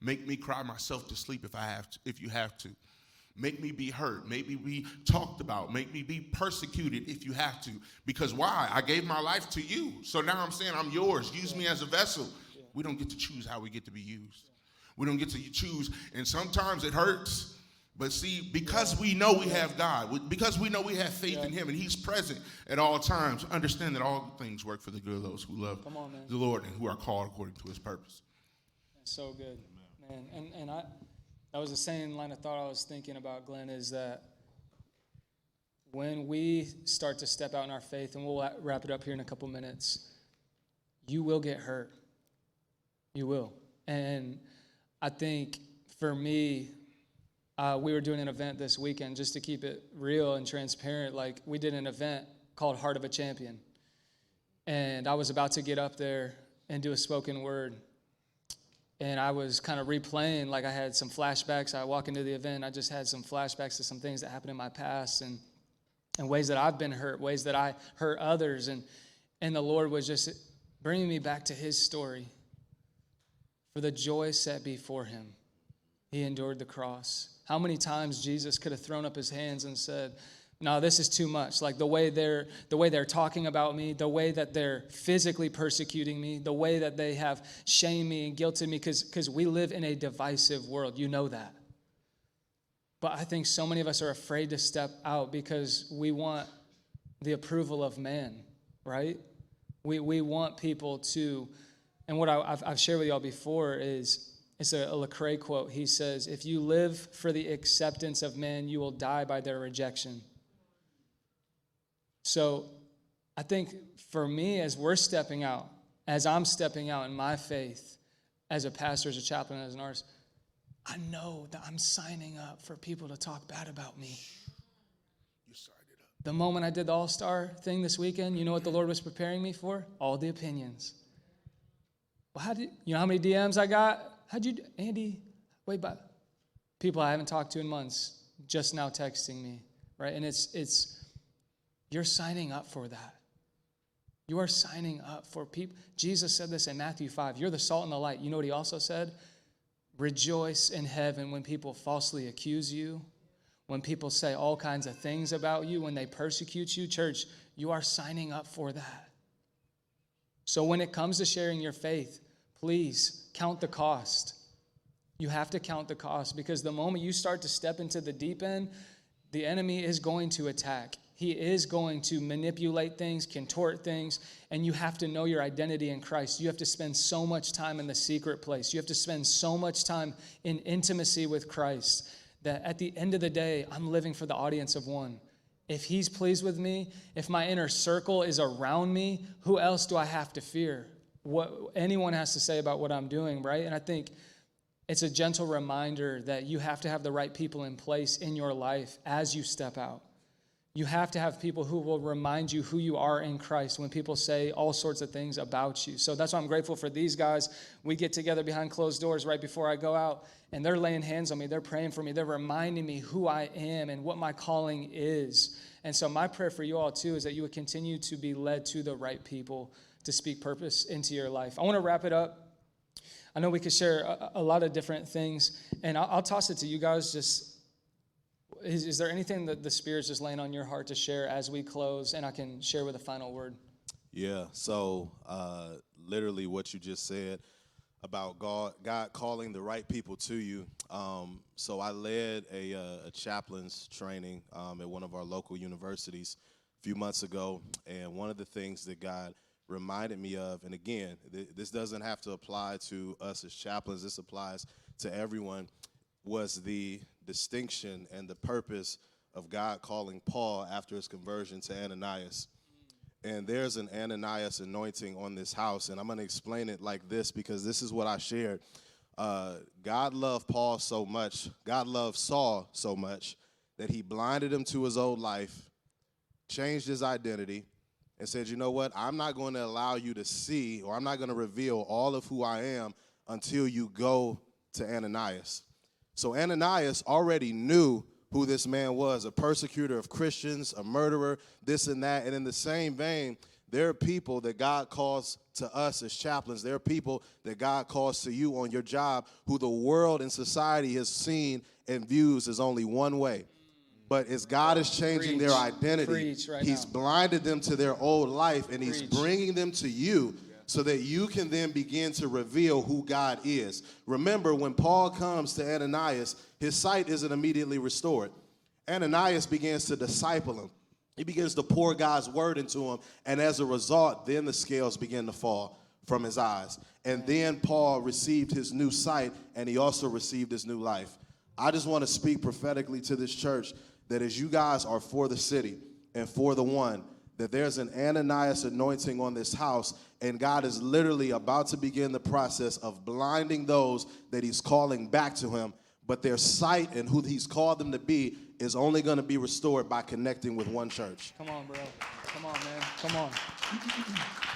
Make me cry myself to sleep if I have to, if you have to. Make me be hurt. Make me be talked about. Make me be persecuted if you have to. Because why? I gave my life to you. So now I'm saying I'm yours. Use me as a vessel. We don't get to choose how we get to be used. We don't get to choose. And sometimes it hurts. But see, because we know we have God, because we know we have faith in Him and He's present at all times, understand that all things work for the good of those who love on, the Lord and who are called according to His purpose. That's so good, man. And and I, That was the same line of thought I was thinking about, Glen, is that when we start to step out in our faith, and we'll wrap it up here in a couple minutes, you will get hurt. You will. And I think for me, uh, we were doing an event this weekend just to keep it real and transparent. Like, we did an event called Heart of a Champion. And I was about to get up there and do a spoken word. And I was kind of replaying, like I had some flashbacks. I walk into the event, I just had some flashbacks to some things that happened in my past and, and ways that I've been hurt, ways that I hurt others. And, and the Lord was just bringing me back to his story. For the joy set before him, he endured the cross. How many times Jesus could have thrown up his hands and said, no this is too much. Like the way they're the way they're talking about me the way that they're physically persecuting me the way that they have shamed me and guilted me because because we live in a divisive world. You know that. But i think so many of us are afraid to step out because we want the approval of man right? We, we want people to and what I, have I've shared with y'all before is it's a, a Lecrae quote. He says, If you live for the acceptance of men, you will die by their rejection. So I think for me, as we're stepping out, as I'm stepping out in my faith, as a pastor, as a chaplain, as an artist, I know that I'm signing up for people to talk bad about me. You signed it up. The moment I did the All Star thing this weekend, you know what the Lord was preparing me for? All the opinions. Well, how did you know how many DMs I got? How'd you, Andy? Wait, but people I haven't talked to in months just now texting me, right? And it's it's you're signing up for that. You are signing up for people. Jesus said this in Matthew 5. You're the salt and the light. You know what he also said? Rejoice in heaven when people falsely accuse you, when people say all kinds of things about you, when they persecute you. Church, you are signing up for that. So when it comes to sharing your faith, please count the cost. You have to count the cost because the moment you start to step into the deep end, the enemy is going to attack. He is going to manipulate things, contort things, and you have to know your identity in Christ. You have to spend so much time in the secret place. You have to spend so much time in intimacy with Christ that at the end of the day, I'm living for the audience of one. If He's pleased with me, if my inner circle is around me, who else do I have to fear? What anyone has to say about what I'm doing, right? And I think it's a gentle reminder that you have to have the right people in place in your life as you step out. You have to have people who will remind you who you are in Christ when people say all sorts of things about you. So that's why I'm grateful for these guys. We get together behind closed doors right before I go out, and they're laying hands on me. They're praying for me. They're reminding me who I am and what my calling is. And so, my prayer for you all, too, is that you would continue to be led to the right people to speak purpose into your life. I want to wrap it up. I know we could share a, a lot of different things, and I'll, I'll toss it to you guys just is, is there anything that the Spirit's just laying on your heart to share as we close? And I can share with a final word. Yeah, so uh, literally what you just said about God, God calling the right people to you. Um, so I led a, uh, a chaplain's training um, at one of our local universities a few months ago, and one of the things that God reminded me of, and again, th- this doesn't have to apply to us as chaplains. This applies to everyone was the distinction and the purpose of God calling Paul after his conversion to Ananias. And there's an Ananias anointing on this house, and I'm going to explain it like this because this is what I shared. Uh, God loved Paul so much, God loved Saul so much that he blinded him to his old life, changed his identity, and said, You know what? I'm not going to allow you to see, or I'm not going to reveal all of who I am until you go to Ananias. So Ananias already knew who this man was a persecutor of Christians, a murderer, this and that. And in the same vein, there are people that God calls to us as chaplains. There are people that God calls to you on your job who the world and society has seen and views as only one way. But as God is changing Preach. their identity, right He's now. blinded them to their old life and He's bringing them to you so that you can then begin to reveal who God is. Remember, when Paul comes to Ananias, his sight isn't immediately restored. Ananias begins to disciple him. He begins to pour God's word into him, and as a result, then the scales begin to fall from his eyes. And then Paul received his new sight, and he also received his new life. I just want to speak prophetically to this church that as you guys are for the city and for the one, that there's an Ananias anointing on this house, and God is literally about to begin the process of blinding those that He's calling back to Him. But their sight and who He's called them to be is only going to be restored by connecting with one church. Come on, bro. Come on, man. Come on.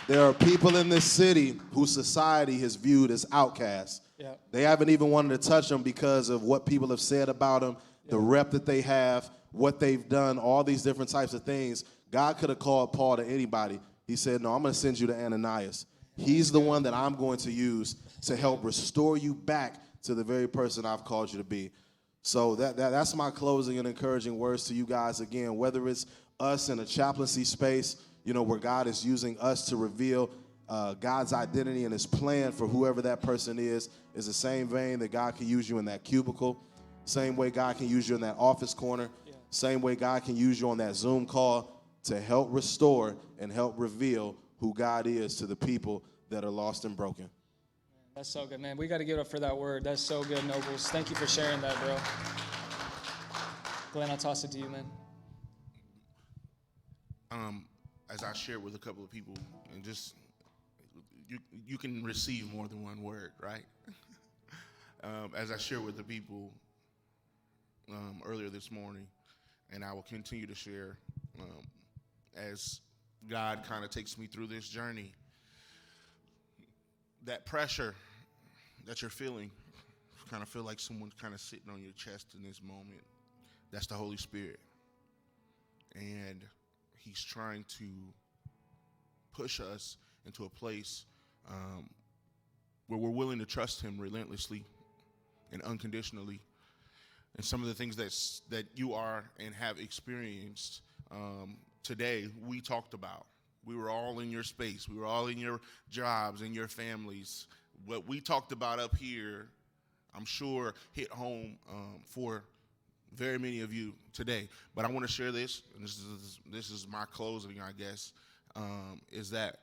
There are people in this city whose society has viewed as outcasts. Yeah. They haven't even wanted to touch them because of what people have said about them, the rep that they have, what they've done, all these different types of things. God could have called Paul to anybody. He said, No, I'm going to send you to Ananias. He's the one that I'm going to use to help restore you back to the very person I've called you to be. So that, that that's my closing and encouraging words to you guys again, whether it's us in a chaplaincy space, you know, where God is using us to reveal uh, God's identity and his plan for whoever that person is, is the same vein that God can use you in that cubicle, same way God can use you in that office corner, same way God can use you on that Zoom call to help restore and help reveal who God is to the people that are lost and broken. That's so good, man. We got to give it up for that word. That's so good, Nobles. Thank you for sharing that, bro. Glen, I'll toss it to you, man. um, as I shared with a couple of people, and just you, you can receive more than one word, right? um, as I shared with the people um, earlier this morning, and I will continue to share um, as God kind of takes me through this journey. That pressure that you're feeling, kind of feel like someone's kind of sitting on your chest in this moment. That's the Holy Spirit. And he's trying to push us into a place um, where we're willing to trust him relentlessly and unconditionally. And some of the things that's, that you are and have experienced um, today, we talked about. We were all in your space. We were all in your jobs, in your families. What we talked about up here, I'm sure, hit home um, for very many of you today. But I want to share this, and this is this is my closing, I guess, um, is that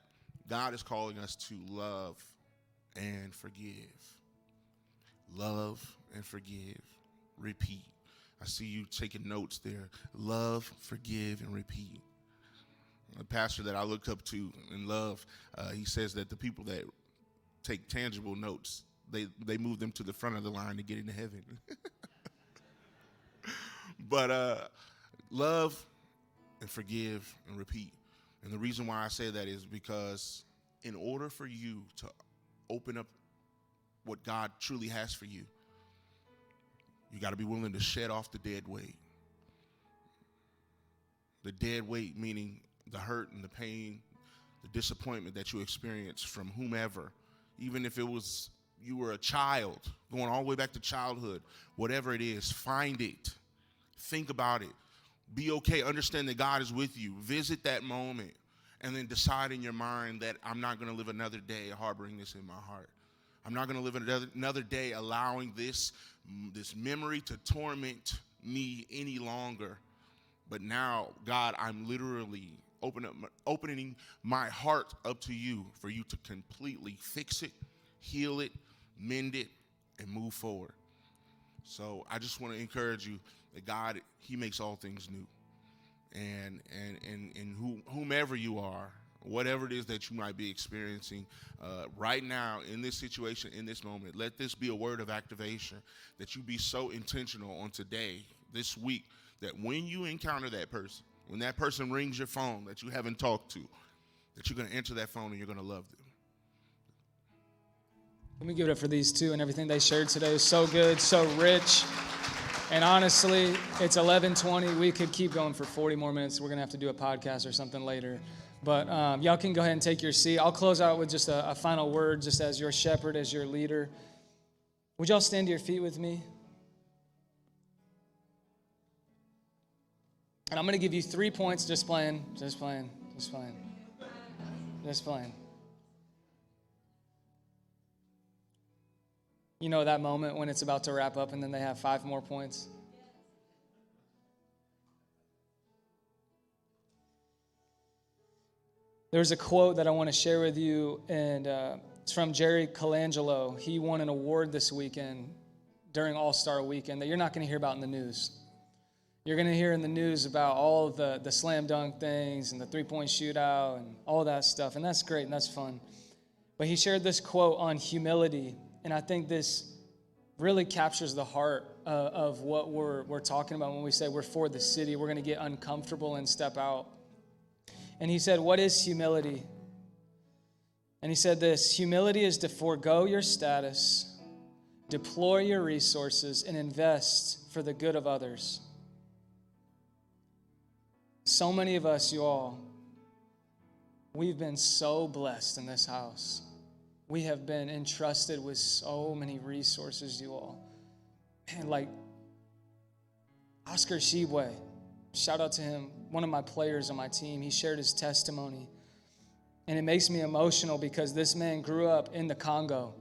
God is calling us to love and forgive. Love and forgive. Repeat. I see you taking notes there. Love, forgive, and repeat. A pastor that I looked up to and love, uh, he says that the people that take tangible notes, they they move them to the front of the line to get into heaven. but uh, love and forgive and repeat. And the reason why I say that is because in order for you to open up what God truly has for you, you got to be willing to shed off the dead weight. The dead weight meaning the hurt and the pain, the disappointment that you experienced from whomever, even if it was you were a child, going all the way back to childhood, whatever it is, find it. Think about it. Be okay. Understand that God is with you. Visit that moment and then decide in your mind that I'm not going to live another day harboring this in my heart. I'm not going to live another, another day allowing this, this memory to torment me any longer. But now, God, I'm literally open up, opening my heart up to you for you to completely fix it, heal it, mend it, and move forward. So I just want to encourage you that God, He makes all things new. And and and and who, whomever you are, whatever it is that you might be experiencing uh, right now in this situation, in this moment, let this be a word of activation that you be so intentional on today, this week, that when you encounter that person, when that person rings your phone that you haven't talked to, that you're going to answer that phone and you're going to love them. Let me give it up for these two and everything they shared today is so good, so rich. And honestly, it's 11:20. We could keep going for 40 more minutes. We're gonna have to do a podcast or something later. But um, y'all can go ahead and take your seat. I'll close out with just a, a final word, just as your shepherd, as your leader. Would y'all stand to your feet with me? And I'm gonna give you three points. Just playing, just playing, just playing, just playing. You know that moment when it's about to wrap up and then they have five more points? There's a quote that I want to share with you, and uh, it's from Jerry Colangelo. He won an award this weekend. during All Star weekend that you're not going to hear about in the news. You're going to hear in the news about all the, the slam dunk things and the three point shootout and all that stuff, and that's great and that's fun. But he shared this quote on humility, and I think this really captures the heart uh, of what we're, we're talking about when we say we're for the city, we're going to get uncomfortable and step out. And he said, What is humility? And he said this humility is to forego your status, deploy your resources, and invest for the good of others. So many of us, you all, we've been so blessed in this house. We have been entrusted with so many resources, you all. And like Oscar Tshiebwe, shout out to him, one of my players on my team. He shared his testimony. And it makes me emotional because this man grew up in the Congo,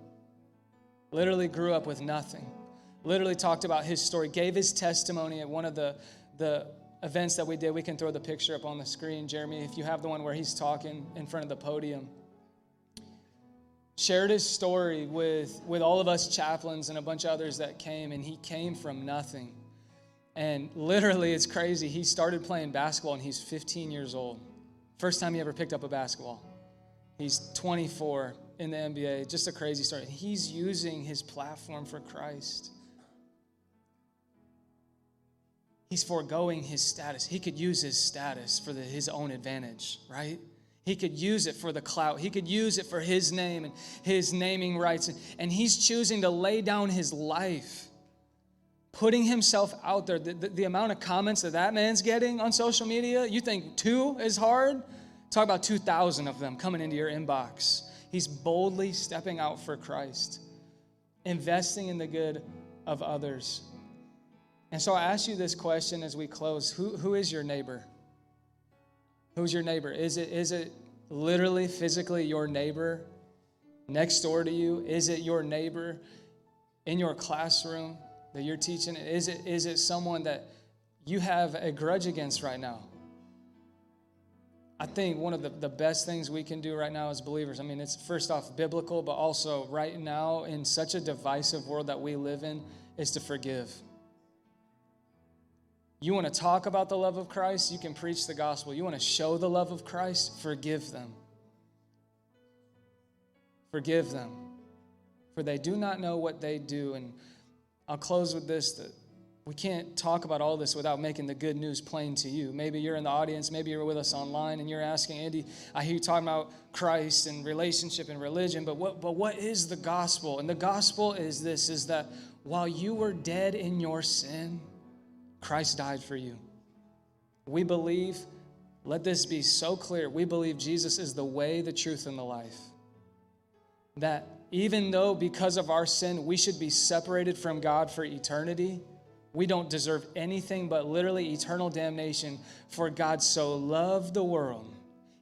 literally grew up with nothing. Literally talked about his story, gave his testimony at one of the, the events that we did. We can throw the picture up on the screen, Jeremy, if you have the one where he's talking in front of the podium. Shared his story with, with all of us chaplains and a bunch of others that came, and he came from nothing. And literally, it's crazy. He started playing basketball and he's 15 years old. First time he ever picked up a basketball. He's 24 in the NBA. Just a crazy story. He's using his platform for Christ. He's foregoing his status. He could use his status for the, his own advantage, right? He could use it for the clout. He could use it for his name and his naming rights. And he's choosing to lay down his life, putting himself out there. The, the, the, amount of comments that that man's getting on social media, you think two is hard? Talk about 2,000 of them coming into your inbox. He's boldly stepping out for Christ, investing in the good of others. And so I ask you this question as we close Who, who is your neighbor? Who's your neighbor? Is it, is it literally, physically your neighbor next door to you? Is it your neighbor in your classroom that you're teaching? Is it, is it someone that you have a grudge against right now? I think one of the, the best things we can do right now as believers, I mean, it's first off biblical, but also right now in such a divisive world that we live in, is to forgive. You want to talk about the love of Christ? You can preach the gospel. You want to show the love of Christ? Forgive them. Forgive them. For they do not know what they do. And I'll close with this that we can't talk about all this without making the good news plain to you. Maybe you're in the audience, maybe you're with us online, and you're asking, Andy, I hear you talking about Christ and relationship and religion, but what, but what is the gospel? And the gospel is this is that while you were dead in your sin, Christ died for you. We believe, let this be so clear, we believe Jesus is the way, the truth, and the life. That even though because of our sin we should be separated from God for eternity, we don't deserve anything but literally eternal damnation. For God so loved the world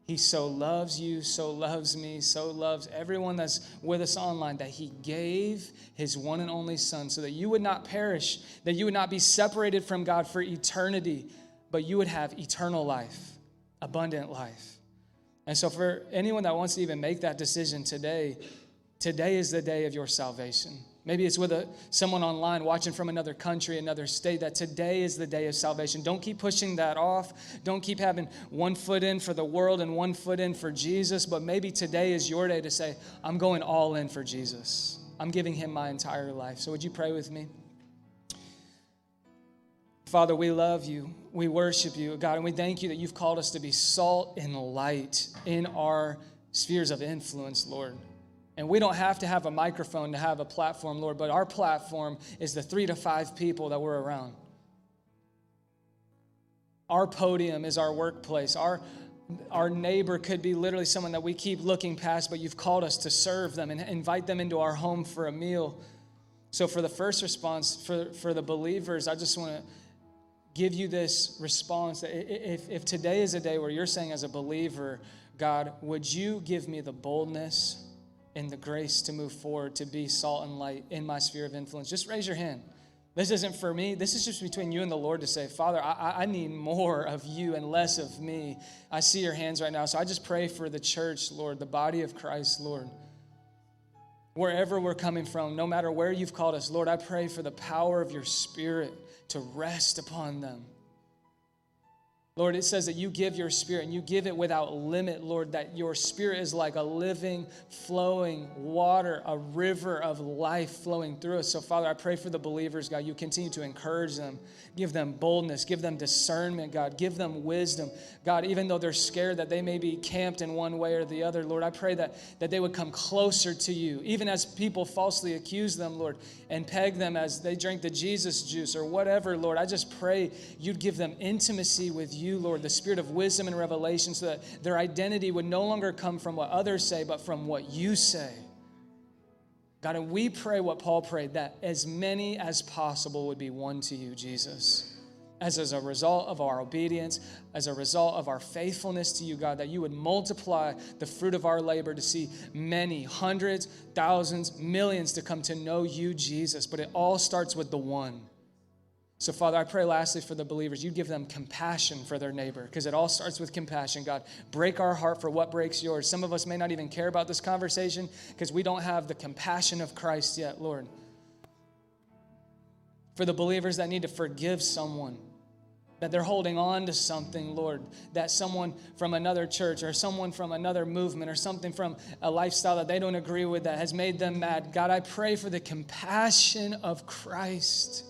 he so loves you, so loves me, so loves everyone that's with us online that He gave His one and only Son so that you would not perish, that you would not be separated from God for eternity, but you would have eternal life, abundant life. And so, for anyone that wants to even make that decision today, today is the day of your salvation. Maybe it's with a, someone online watching from another country, another state, that today is the day of salvation. Don't keep pushing that off. Don't keep having one foot in for the world and one foot in for Jesus. But maybe today is your day to say, I'm going all in for Jesus. I'm giving him my entire life. So, would you pray with me? Father, we love you. We worship you, God, and we thank you that you've called us to be salt and light in our spheres of influence, Lord. And we don't have to have a microphone to have a platform, Lord, but our platform is the three to five people that we're around. Our podium is our workplace. Our, our neighbor could be literally someone that we keep looking past, but you've called us to serve them and invite them into our home for a meal. So, for the first response, for, for the believers, I just want to give you this response. If, if today is a day where you're saying, as a believer, God, would you give me the boldness? And the grace to move forward to be salt and light in my sphere of influence, just raise your hand. This isn't for me. This is just between you and the Lord to say, Father, I, I need more of you and less of me. I see your hands right now. So I just pray for the church, Lord, the body of Christ, Lord. wherever we're coming from, no matter where you've called us, Lord, I pray for the power of your Spirit to rest upon them. Lord, it says that you give your spirit and you give it without limit, Lord, that your spirit is like a living, flowing water, a river of life flowing through us. So, Father, I pray for the believers, God. You continue to encourage them, give them boldness, give them discernment, God. Give them wisdom. God, even though they're scared that they may be camped in one way or the other, Lord, I pray that, that they would come closer to you, even as people falsely accuse them, Lord, and peg them as they drink the Jesus juice or whatever, Lord. I just pray you'd give them intimacy with you, Lord, the spirit of wisdom and revelation, so that their identity would no longer come from what others say, but from what you say. God, and we pray what Paul prayed that as many as possible would be won to you, Jesus. As, as a result of our obedience, as a result of our faithfulness to you, God, that you would multiply the fruit of our labor to see many, hundreds, thousands, millions to come to know you, Jesus. But it all starts with the one. So, Father, I pray lastly for the believers, you give them compassion for their neighbor, because it all starts with compassion. God, break our heart for what breaks yours. Some of us may not even care about this conversation because we don't have the compassion of Christ yet, Lord. For the believers that need to forgive someone, that they're holding on to something, Lord, that someone from another church or someone from another movement or something from a lifestyle that they don't agree with that has made them mad. God, I pray for the compassion of Christ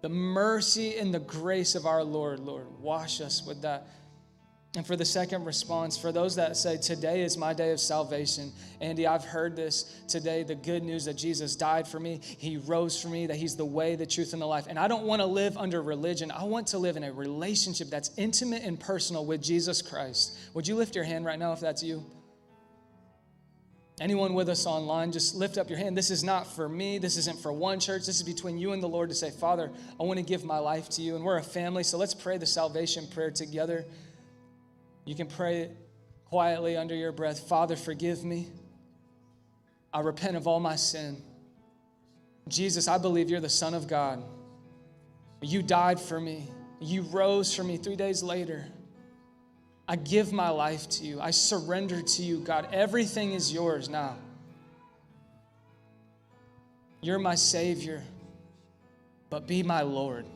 the mercy and the grace of our Lord, Lord. Wash us with that. And for the second response, for those that say, Today is my day of salvation. Andy, I've heard this today the good news that Jesus died for me, He rose for me, that He's the way, the truth, and the life. And I don't want to live under religion. I want to live in a relationship that's intimate and personal with Jesus Christ. Would you lift your hand right now if that's you? Anyone with us online, just lift up your hand. This is not for me. This isn't for one church. This is between you and the Lord to say, Father, I want to give my life to you. And we're a family, so let's pray the salvation prayer together. You can pray it quietly under your breath Father, forgive me. I repent of all my sin. Jesus, I believe you're the Son of God. You died for me, you rose for me three days later. I give my life to you. I surrender to you, God. Everything is yours now. You're my Savior, but be my Lord.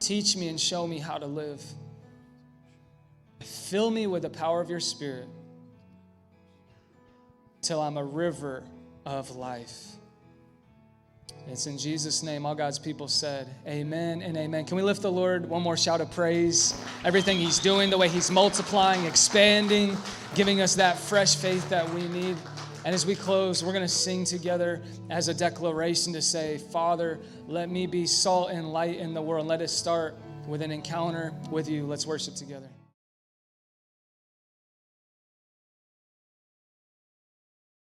Teach me and show me how to live. Fill me with the power of your Spirit till I'm a river of life. It's in Jesus' name, all God's people said, Amen and amen. Can we lift the Lord one more shout of praise? Everything He's doing, the way He's multiplying, expanding, giving us that fresh faith that we need. And as we close, we're going to sing together as a declaration to say, Father, let me be salt and light in the world. Let us start with an encounter with you. Let's worship together.